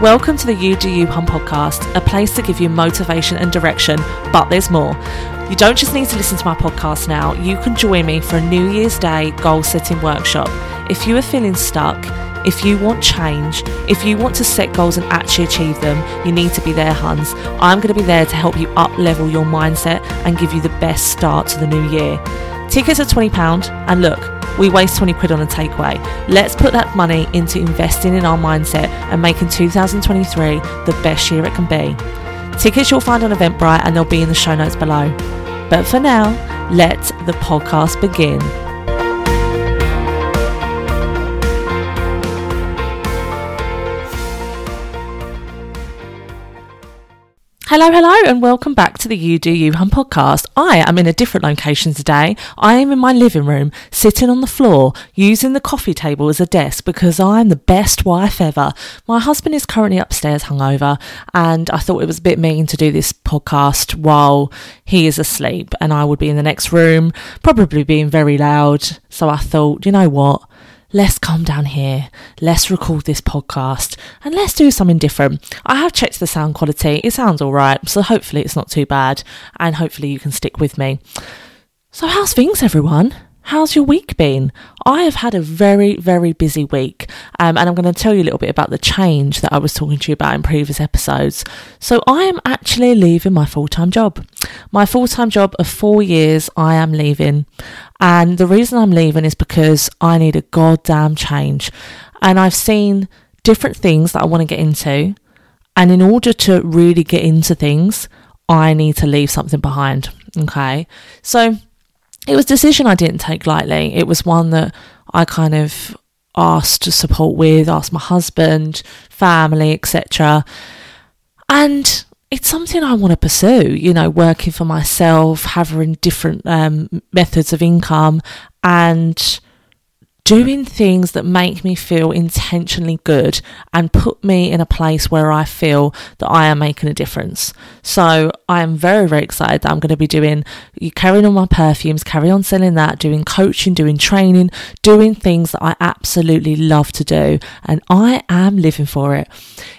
Welcome to the You Do You Hun podcast, a place to give you motivation and direction, but there's more. You don't just need to listen to my podcast now, you can join me for a New Year's Day goal setting workshop. If you are feeling stuck, if you want change, if you want to set goals and actually achieve them, you need to be there, Huns. I'm going to be there to help you up level your mindset and give you the best start to the new year. Tickets are £20, and look, we waste 20 quid on a takeaway. Let's put that money into investing in our mindset and making 2023 the best year it can be. Tickets you'll find on Eventbrite and they'll be in the show notes below. But for now, let the podcast begin. Hello, hello, and welcome back to the You Do You Hun podcast. I am in a different location today. I am in my living room, sitting on the floor, using the coffee table as a desk because I'm the best wife ever. My husband is currently upstairs hungover, and I thought it was a bit mean to do this podcast while he is asleep, and I would be in the next room, probably being very loud. So I thought, you know what? Let's come down here, let's record this podcast, and let's do something different. I have checked the sound quality, it sounds all right, so hopefully it's not too bad, and hopefully you can stick with me. So, how's things, everyone? How's your week been? I have had a very, very busy week, um, and I'm going to tell you a little bit about the change that I was talking to you about in previous episodes. So, I am actually leaving my full time job. My full time job of four years, I am leaving. And the reason I'm leaving is because I need a goddamn change. And I've seen different things that I want to get into. And in order to really get into things, I need to leave something behind. Okay. So, it was a decision I didn't take lightly. It was one that I kind of asked to support with, asked my husband, family, etc. And it's something I want to pursue, you know, working for myself, having different um, methods of income, and doing things that make me feel intentionally good and put me in a place where I feel that I am making a difference. So I am very, very excited that I'm going to be doing, carrying on my perfumes, carry on selling that, doing coaching, doing training, doing things that I absolutely love to do. And I am living for it.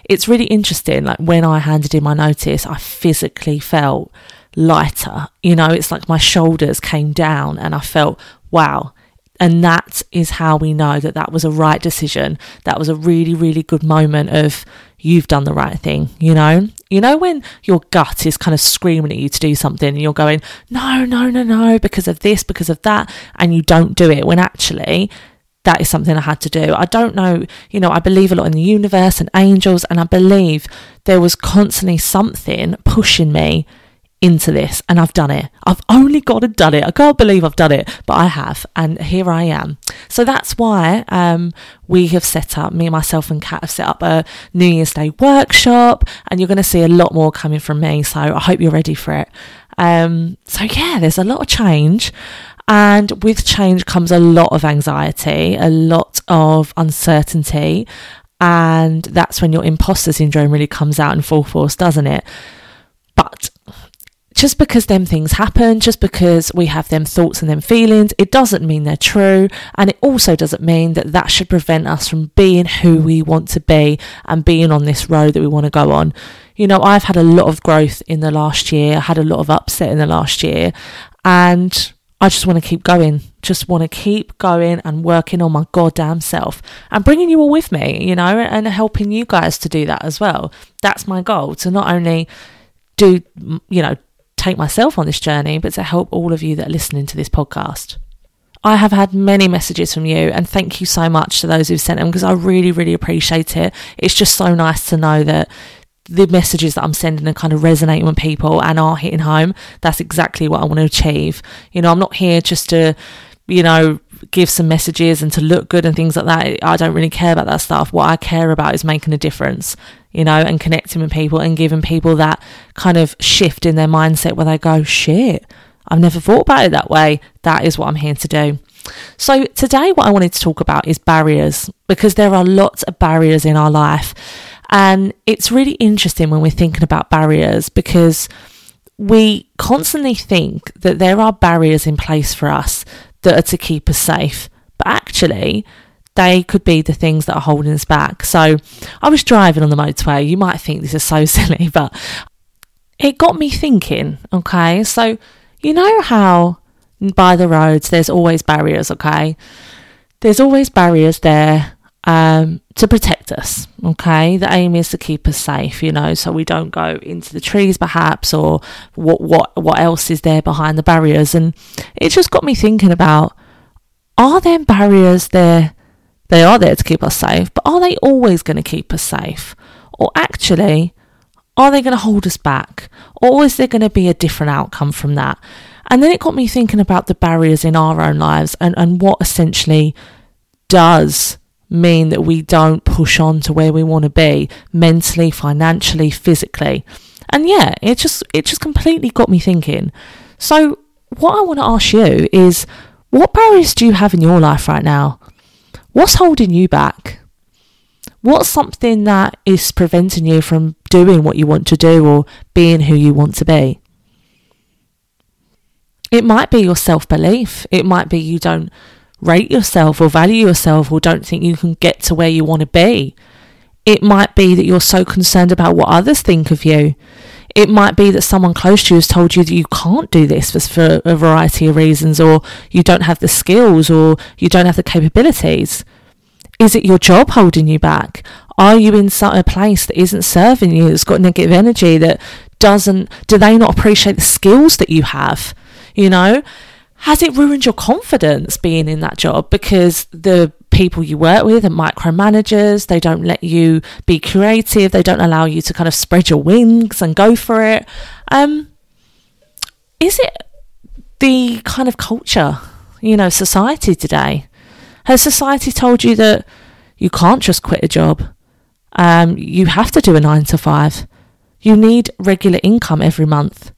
It's really interesting. Like when I handed in my notice, I physically felt lighter. You know, it's like my shoulders came down and I felt, wow, and that is how we know that that was a right decision. That was a really, really good moment of you've done the right thing, you know? You know, when your gut is kind of screaming at you to do something and you're going, no, no, no, no, because of this, because of that, and you don't do it when actually that is something I had to do. I don't know, you know, I believe a lot in the universe and angels, and I believe there was constantly something pushing me into this and I've done it. I've only got to done it. I can't believe I've done it, but I have. And here I am. So that's why um, we have set up, me, myself, and Kat have set up a New Year's Day workshop. And you're going to see a lot more coming from me. So I hope you're ready for it. Um, so yeah, there's a lot of change. And with change comes a lot of anxiety, a lot of uncertainty. And that's when your imposter syndrome really comes out in full force, doesn't it? Just because them things happen, just because we have them thoughts and them feelings, it doesn't mean they're true. And it also doesn't mean that that should prevent us from being who we want to be and being on this road that we want to go on. You know, I've had a lot of growth in the last year, I had a lot of upset in the last year, and I just want to keep going. Just want to keep going and working on my goddamn self and bringing you all with me, you know, and helping you guys to do that as well. That's my goal to not only do, you know, take myself on this journey, but to help all of you that are listening to this podcast. I have had many messages from you, and thank you so much to those who've sent them because I really, really appreciate it. It's just so nice to know that the messages that I'm sending are kind of resonating with people and are hitting home. That's exactly what I want to achieve. You know, I'm not here just to, you know, give some messages and to look good and things like that. I don't really care about that stuff. What I care about is making a difference, you know, and connecting with people and giving people that kind of shift in their mindset where they go, shit, I've never thought about it that way. That is what I'm here to do. So, today, what I wanted to talk about is barriers because there are lots of barriers in our life. And it's really interesting when we're thinking about barriers because we constantly think that there are barriers in place for us that are to keep us safe. But actually, they could be the things that are holding us back. So I was driving on the motorway. You might think this is so silly, but it got me thinking, okay? So, you know how by the roads there's always barriers, okay? There's always barriers there um, to protect us, okay? The aim is to keep us safe, you know, so we don't go into the trees perhaps or what what what else is there behind the barriers and it just got me thinking about are there barriers there they are there to keep us safe, but are they always going to keep us safe? Or actually are they going to hold us back? Or is there going to be a different outcome from that? And then it got me thinking about the barriers in our own lives and, and what essentially does mean that we don't push on to where we want to be mentally, financially, physically. And yeah, it just it just completely got me thinking. So what I want to ask you is what barriers do you have in your life right now? What's holding you back? What's something that is preventing you from doing what you want to do or being who you want to be? It might be your self belief. It might be you don't rate yourself or value yourself or don't think you can get to where you want to be. It might be that you're so concerned about what others think of you. It might be that someone close to you has told you that you can't do this for a variety of reasons, or you don't have the skills, or you don't have the capabilities. Is it your job holding you back? Are you in a place that isn't serving you, that's got negative energy, that doesn't, do they not appreciate the skills that you have? You know, has it ruined your confidence being in that job because the people you work with are micromanagers, they don't let you be creative, they don't allow you to kind of spread your wings and go for it? Um, is it the kind of culture, you know, society today? Has society told you that you can't just quit a job? Um, you have to do a nine to five. You need regular income every month.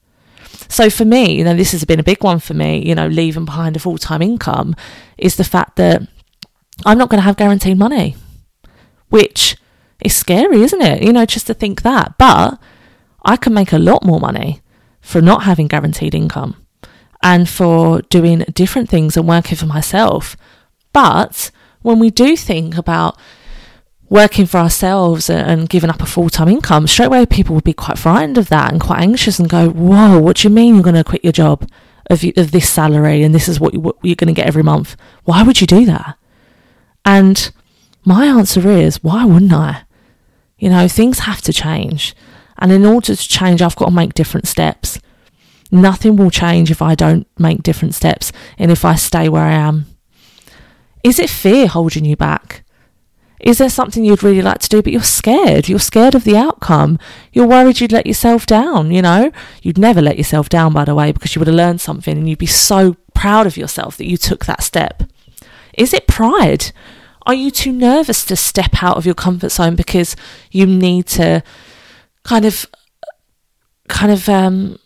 So for me, you know, this has been a big one for me, you know, leaving behind a full time income is the fact that I'm not going to have guaranteed money, which is scary, isn't it? You know, just to think that. But I can make a lot more money for not having guaranteed income and for doing different things and working for myself but when we do think about working for ourselves and giving up a full time income, straight away people would be quite frightened of that and quite anxious and go, Whoa, what do you mean you're going to quit your job of, of this salary and this is what, you, what you're going to get every month? Why would you do that? And my answer is, Why wouldn't I? You know, things have to change. And in order to change, I've got to make different steps. Nothing will change if I don't make different steps and if I stay where I am. Is it fear holding you back? Is there something you'd really like to do, but you're scared? You're scared of the outcome. You're worried you'd let yourself down, you know? You'd never let yourself down, by the way, because you would have learned something and you'd be so proud of yourself that you took that step. Is it pride? Are you too nervous to step out of your comfort zone because you need to kind of, kind of, um,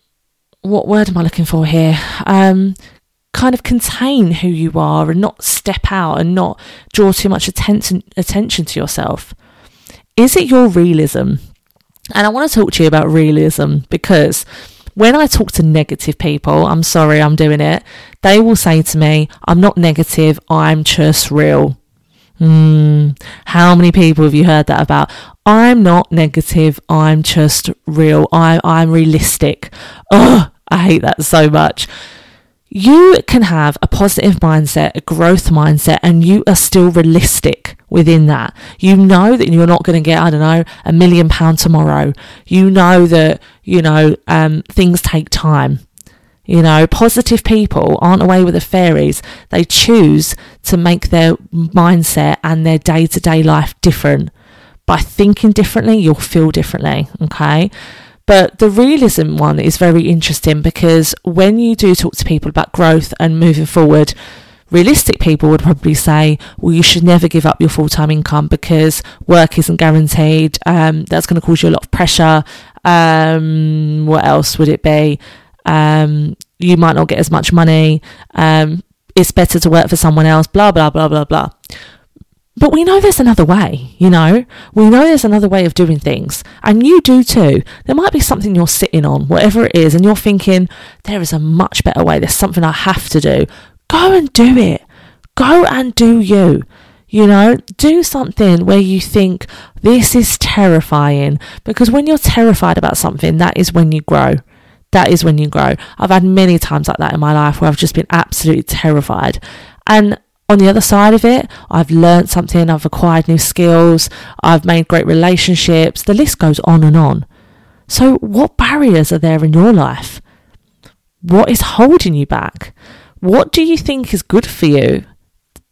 what word am I looking for here? Um, kind of contain who you are and not step out and not draw too much attention attention to yourself? Is it your realism? And I want to talk to you about realism because when I talk to negative people, I'm sorry I'm doing it, they will say to me, I'm not negative, I'm just real. Hmm, how many people have you heard that about? I'm not negative, I'm just real. I, I'm realistic. Oh, I hate that so much you can have a positive mindset, a growth mindset, and you are still realistic within that. You know that you're not going to get, I don't know, a million pound tomorrow. You know that, you know, um, things take time. You know, positive people aren't away with the fairies. They choose to make their mindset and their day to day life different. By thinking differently, you'll feel differently. Okay. But the realism one is very interesting because when you do talk to people about growth and moving forward, realistic people would probably say, well, you should never give up your full time income because work isn't guaranteed. Um, that's going to cause you a lot of pressure. Um, what else would it be? Um, you might not get as much money. Um, it's better to work for someone else, blah, blah, blah, blah, blah. But we know there's another way, you know? We know there's another way of doing things. And you do too. There might be something you're sitting on, whatever it is, and you're thinking, there is a much better way. There's something I have to do. Go and do it. Go and do you. You know, do something where you think this is terrifying because when you're terrified about something, that is when you grow. That is when you grow. I've had many times like that in my life where I've just been absolutely terrified. And on the other side of it, I've learned something, I've acquired new skills, I've made great relationships. The list goes on and on. So, what barriers are there in your life? What is holding you back? What do you think is good for you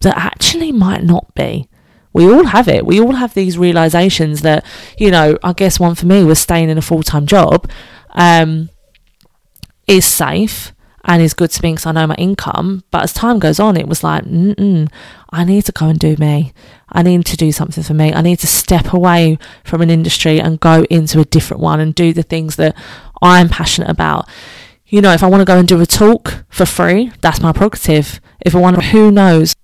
that actually might not be. We all have it. We all have these realizations that, you know, I guess one for me was staying in a full time job um, is safe and is good to me because I know my income. But as time goes on, it was like, Mm-mm, I need to go and do me. I need to do something for me. I need to step away from an industry and go into a different one and do the things that I'm passionate about. You know, if I want to go and do a talk for free, that's my prerogative. If I want to, who knows?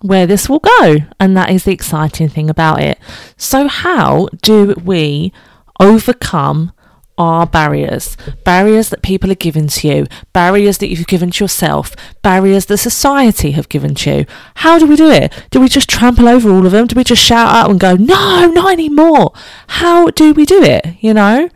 where this will go. And that is the exciting thing about it. So, how do we overcome our barriers? Barriers that people are given to you, barriers that you've given to yourself, barriers that society have given to you. How do we do it? Do we just trample over all of them? Do we just shout out and go, no, not anymore? How do we do it? You know?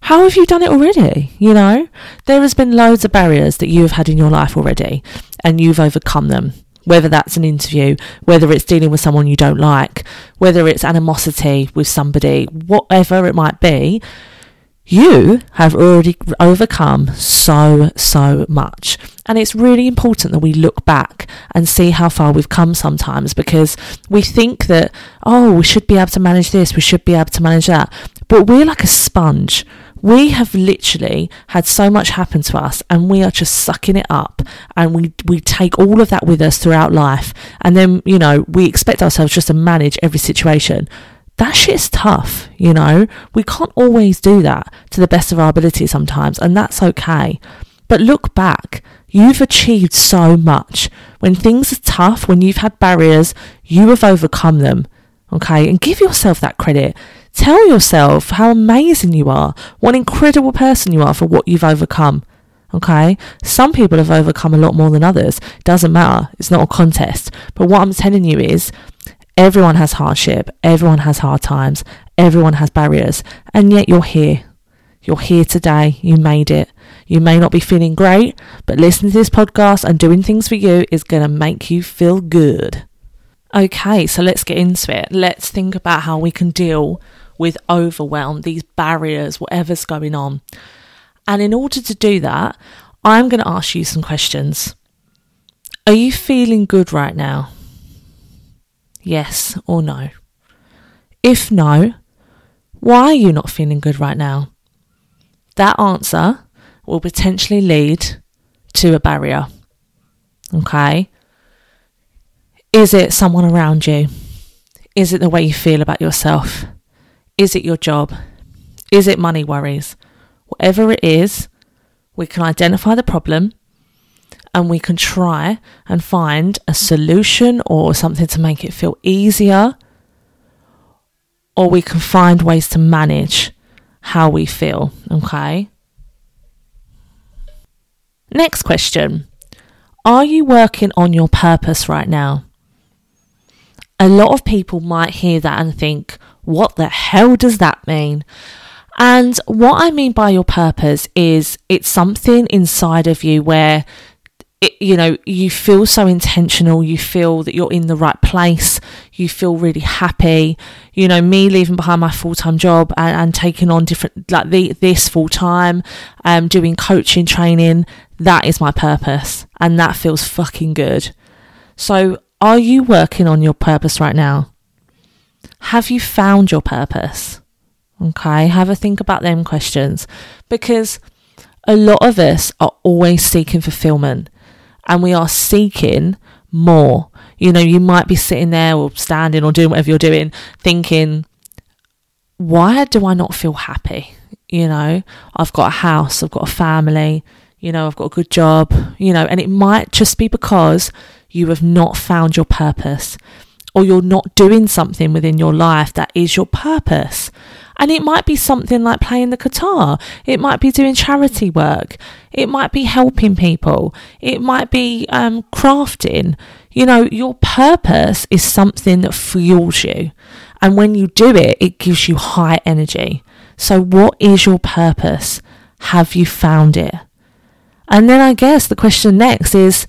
How have you done it already? You know, there has been loads of barriers that you have had in your life already, and you've overcome them whether that's an interview, whether it's dealing with someone you don't like, whether it's animosity with somebody, whatever it might be, you have already overcome so, so much. And it's really important that we look back and see how far we've come sometimes because we think that, oh, we should be able to manage this, we should be able to manage that. But we're like a sponge we have literally had so much happen to us and we are just sucking it up and we we take all of that with us throughout life and then you know we expect ourselves just to manage every situation that shit's tough you know we can't always do that to the best of our ability sometimes and that's okay but look back you've achieved so much when things are tough when you've had barriers you have overcome them okay and give yourself that credit Tell yourself how amazing you are, what an incredible person you are for what you've overcome. Okay? Some people have overcome a lot more than others. Doesn't matter. It's not a contest. But what I'm telling you is everyone has hardship, everyone has hard times, everyone has barriers, and yet you're here. You're here today. You made it. You may not be feeling great, but listening to this podcast and doing things for you is going to make you feel good. Okay, so let's get into it. Let's think about how we can deal with overwhelm, these barriers, whatever's going on. And in order to do that, I'm going to ask you some questions. Are you feeling good right now? Yes or no? If no, why are you not feeling good right now? That answer will potentially lead to a barrier. Okay? Is it someone around you? Is it the way you feel about yourself? Is it your job? Is it money worries? Whatever it is, we can identify the problem and we can try and find a solution or something to make it feel easier, or we can find ways to manage how we feel. Okay. Next question Are you working on your purpose right now? A lot of people might hear that and think, what the hell does that mean? And what I mean by your purpose is it's something inside of you where it, you know you feel so intentional you feel that you're in the right place you feel really happy. You know me leaving behind my full-time job and, and taking on different like the, this full-time um doing coaching training that is my purpose and that feels fucking good. So are you working on your purpose right now? Have you found your purpose? Okay, have a think about them questions because a lot of us are always seeking fulfillment and we are seeking more. You know, you might be sitting there or standing or doing whatever you're doing thinking, why do I not feel happy? You know, I've got a house, I've got a family, you know, I've got a good job, you know, and it might just be because you have not found your purpose or you're not doing something within your life that is your purpose. And it might be something like playing the guitar, it might be doing charity work, it might be helping people, it might be um, crafting. You know, your purpose is something that fuels you. And when you do it, it gives you high energy. So, what is your purpose? Have you found it? And then I guess the question next is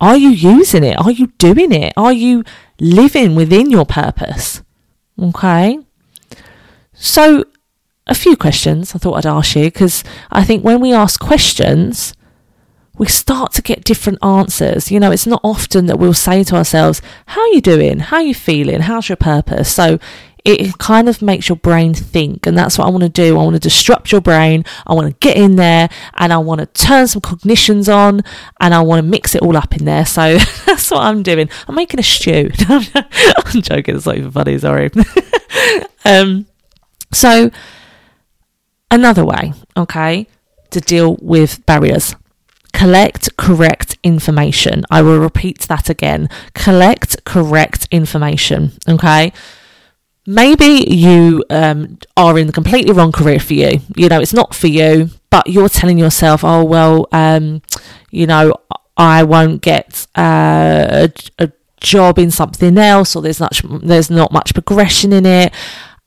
are you using it? Are you doing it? Are you living within your purpose? Okay. So, a few questions I thought I'd ask you because I think when we ask questions, we start to get different answers. You know, it's not often that we'll say to ourselves, How are you doing? How are you feeling? How's your purpose? So it kind of makes your brain think. And that's what I want to do. I want to disrupt your brain. I want to get in there and I want to turn some cognitions on and I want to mix it all up in there. So that's what I'm doing. I'm making a stew. I'm joking. It's not even funny. Sorry. um, so, another way, okay, to deal with barriers collect correct information. I will repeat that again. Collect correct information. Okay maybe you um, are in the completely wrong career for you. You know, it's not for you, but you're telling yourself, oh, well, um, you know, I won't get uh, a, a job in something else or there's much there's not much progression in it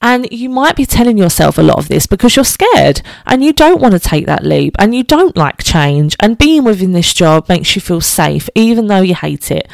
and you might be telling yourself a lot of this because you're scared and you don't want to take that leap and you don't like change and being within this job makes you feel safe even though you hate it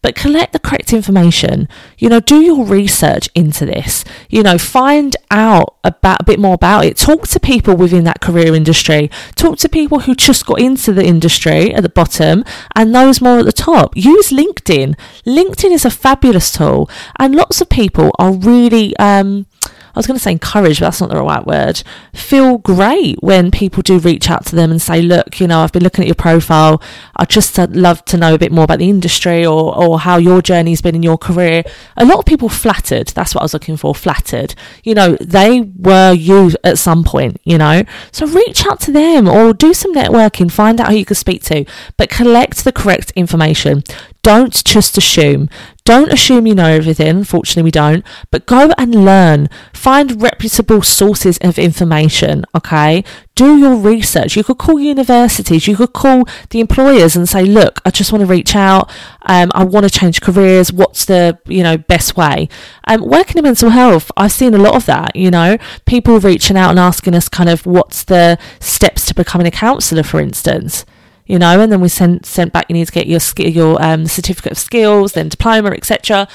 but collect the correct information. You know, do your research into this. You know, find out about a bit more about it. Talk to people within that career industry. Talk to people who just got into the industry at the bottom and those more at the top. Use LinkedIn. LinkedIn is a fabulous tool, and lots of people are really um, I was going to say encourage, but that's not the right word, feel great when people do reach out to them and say, look, you know, I've been looking at your profile. I'd just love to know a bit more about the industry or, or how your journey's been in your career. A lot of people flattered. That's what I was looking for, flattered. You know, they were you at some point, you know. So reach out to them or do some networking, find out who you can speak to, but collect the correct information. Don't just assume. Don't assume you know everything. Unfortunately, we don't. But go and learn. Find reputable sources of information. Okay. Do your research. You could call universities. You could call the employers and say, look, I just want to reach out. Um, I want to change careers. What's the, you know, best way? Um, working in mental health, I've seen a lot of that, you know, people reaching out and asking us kind of what's the steps to becoming a counsellor, for instance you know, and then we sent sent back. You need to get your your um, certificate of skills, then diploma, etc.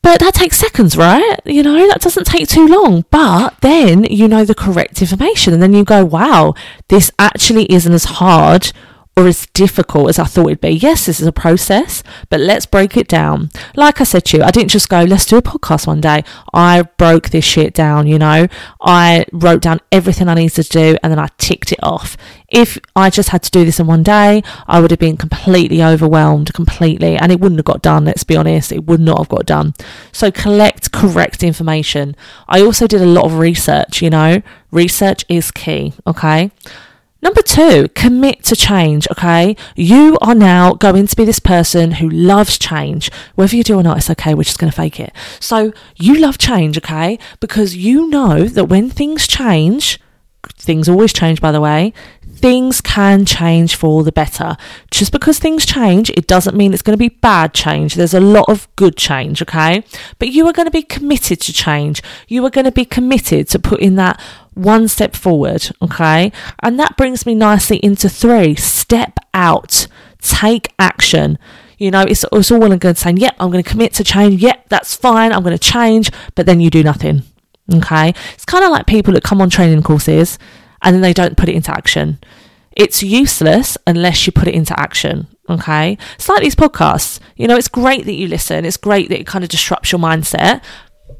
But that takes seconds, right? You know, that doesn't take too long. But then you know the correct information, and then you go, "Wow, this actually isn't as hard or as difficult as I thought it'd be. Yes, this is a process, but let's break it down. Like I said to you, I didn't just go, let's do a podcast one day. I broke this shit down, you know. I wrote down everything I needed to do and then I ticked it off. If I just had to do this in one day, I would have been completely overwhelmed, completely, and it wouldn't have got done, let's be honest. It would not have got done. So collect correct information. I also did a lot of research, you know. Research is key, okay? Number two, commit to change, okay? You are now going to be this person who loves change. Whether you do or not, it's okay, we're just going to fake it. So you love change, okay? Because you know that when things change, things always change, by the way, things can change for the better. Just because things change, it doesn't mean it's going to be bad change. There's a lot of good change, okay? But you are going to be committed to change. You are going to be committed to putting that one step forward, okay? And that brings me nicely into three step out, take action. You know, it's, it's all well and good saying, yep, I'm going to commit to change. Yep, that's fine. I'm going to change. But then you do nothing. Okay. It's kind of like people that come on training courses and then they don't put it into action. It's useless unless you put it into action. Okay. It's like these podcasts. You know, it's great that you listen. It's great that it kind of disrupts your mindset.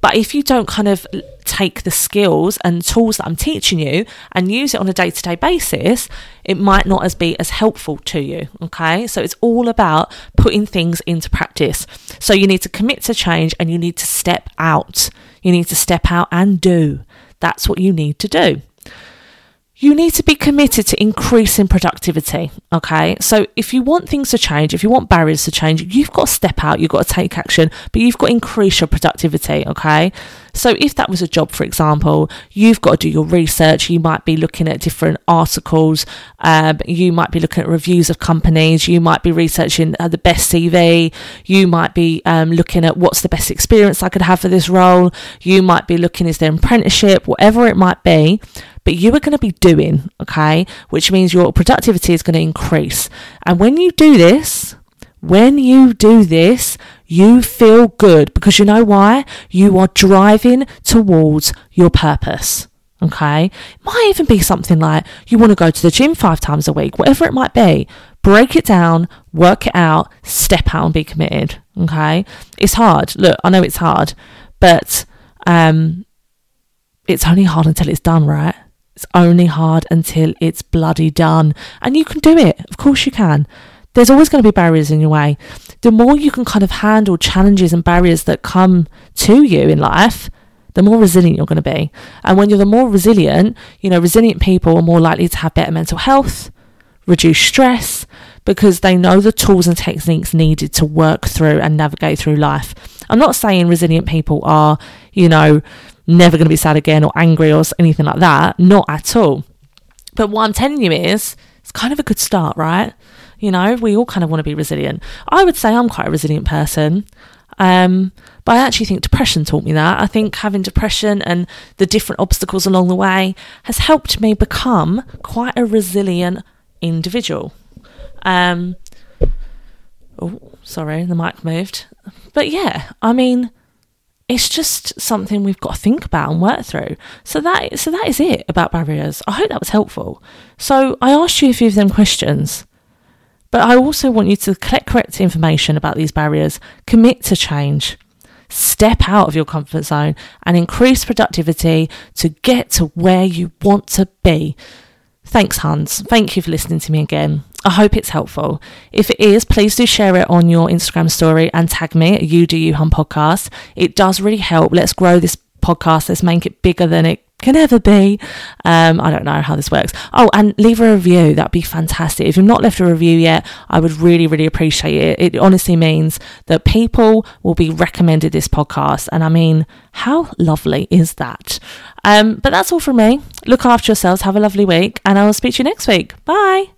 But if you don't kind of take the skills and tools that I'm teaching you and use it on a day to day basis, it might not as be as helpful to you. Okay. So it's all about putting things into practice. So you need to commit to change and you need to step out. You need to step out and do. That's what you need to do. You need to be committed to increasing productivity. Okay. So if you want things to change, if you want barriers to change, you've got to step out, you've got to take action, but you've got to increase your productivity. Okay. So if that was a job, for example, you've got to do your research. You might be looking at different articles. Um, you might be looking at reviews of companies. You might be researching uh, the best CV. You might be um, looking at what's the best experience I could have for this role. You might be looking, is there an apprenticeship, whatever it might be but you are going to be doing, okay? Which means your productivity is going to increase. And when you do this, when you do this, you feel good because you know why? You are driving towards your purpose. Okay. It might even be something like you want to go to the gym five times a week, whatever it might be. Break it down, work it out, step out and be committed. Okay. It's hard. Look, I know it's hard, but um, it's only hard until it's done, right? It's only hard until it's bloody done. And you can do it. Of course you can. There's always going to be barriers in your way. The more you can kind of handle challenges and barriers that come to you in life, the more resilient you're going to be. And when you're the more resilient, you know, resilient people are more likely to have better mental health, reduce stress, because they know the tools and techniques needed to work through and navigate through life. I'm not saying resilient people are, you know, never going to be sad again or angry or anything like that. Not at all. But what I'm telling you is, it's kind of a good start, right? You know, we all kind of want to be resilient. I would say I'm quite a resilient person. Um, but I actually think depression taught me that. I think having depression and the different obstacles along the way has helped me become quite a resilient individual. Um, oh, sorry, the mic moved. But yeah, I mean, it's just something we've got to think about and work through. So that so that is it about barriers. I hope that was helpful. So I asked you a few of them questions, but I also want you to collect correct information about these barriers, commit to change, step out of your comfort zone, and increase productivity to get to where you want to be. Thanks, Huns. Thank you for listening to me again. I hope it's helpful. If it is, please do share it on your Instagram story and tag me at You Do You Hun Podcast. It does really help. Let's grow this podcast. Let's make it bigger than it can ever be. Um, I don't know how this works. Oh, and leave a review. That'd be fantastic. If you've not left a review yet, I would really, really appreciate it. It honestly means that people will be recommended this podcast. And I mean, how lovely is that? Um, but that's all from me. Look after yourselves. Have a lovely week. And I will speak to you next week. Bye.